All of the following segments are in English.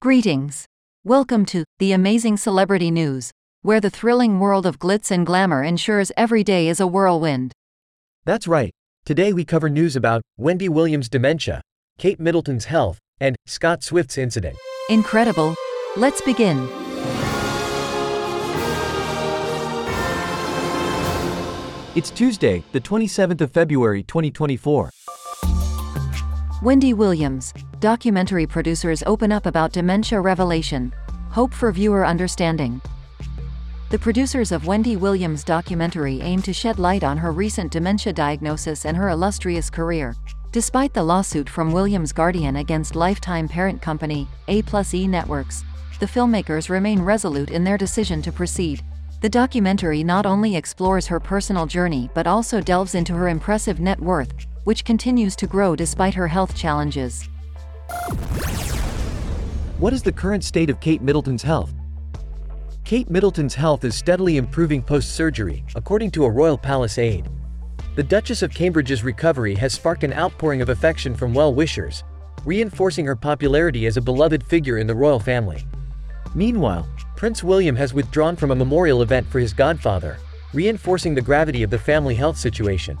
Greetings. Welcome to The Amazing Celebrity News, where the thrilling world of glitz and glamour ensures every day is a whirlwind. That's right. Today we cover news about Wendy Williams' dementia, Kate Middleton's health, and Scott Swift's incident. Incredible. Let's begin. It's Tuesday, the 27th of February 2024. Wendy Williams, documentary producers open up about dementia revelation. Hope for viewer understanding. The producers of Wendy Williams' documentary aim to shed light on her recent dementia diagnosis and her illustrious career. Despite the lawsuit from Williams' guardian against Lifetime parent company, A plus E Networks, the filmmakers remain resolute in their decision to proceed. The documentary not only explores her personal journey but also delves into her impressive net worth, which continues to grow despite her health challenges. What is the current state of Kate Middleton's health? Kate Middleton's health is steadily improving post-surgery, according to a Royal Palace aide. The Duchess of Cambridge's recovery has sparked an outpouring of affection from well-wishers, reinforcing her popularity as a beloved figure in the royal family. Meanwhile, Prince William has withdrawn from a memorial event for his godfather, reinforcing the gravity of the family health situation.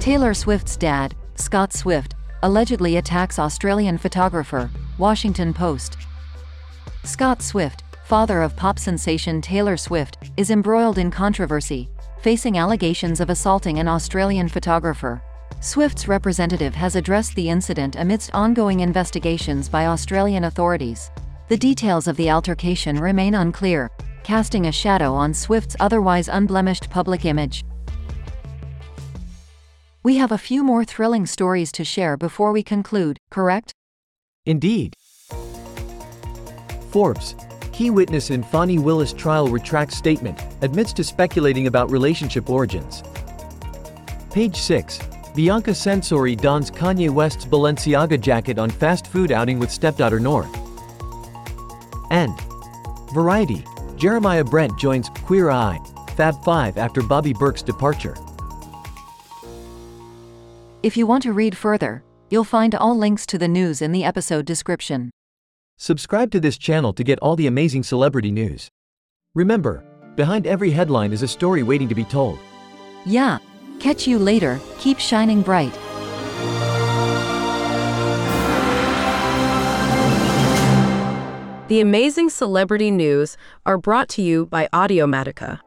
Taylor Swift's dad, Scott Swift, allegedly attacks Australian photographer, Washington Post. Scott Swift, father of pop sensation Taylor Swift, is embroiled in controversy, facing allegations of assaulting an Australian photographer. Swift's representative has addressed the incident amidst ongoing investigations by Australian authorities. The details of the altercation remain unclear, casting a shadow on Swift's otherwise unblemished public image. We have a few more thrilling stories to share before we conclude, correct? Indeed. Forbes, key witness in Fani Willis trial retracts statement, admits to speculating about relationship origins. Page 6. Bianca Censori dons Kanye West's Balenciaga jacket on fast food outing with stepdaughter North. And Variety. Jeremiah Brent joins Queer Eye, Fab 5 after Bobby Berk's departure. If you want to read further, you'll find all links to the news in the episode description. Subscribe to this channel to get all the amazing celebrity news. Remember, behind every headline is a story waiting to be told. Yeah. Catch you later, keep shining bright. The amazing celebrity news are brought to you by Audiomatika.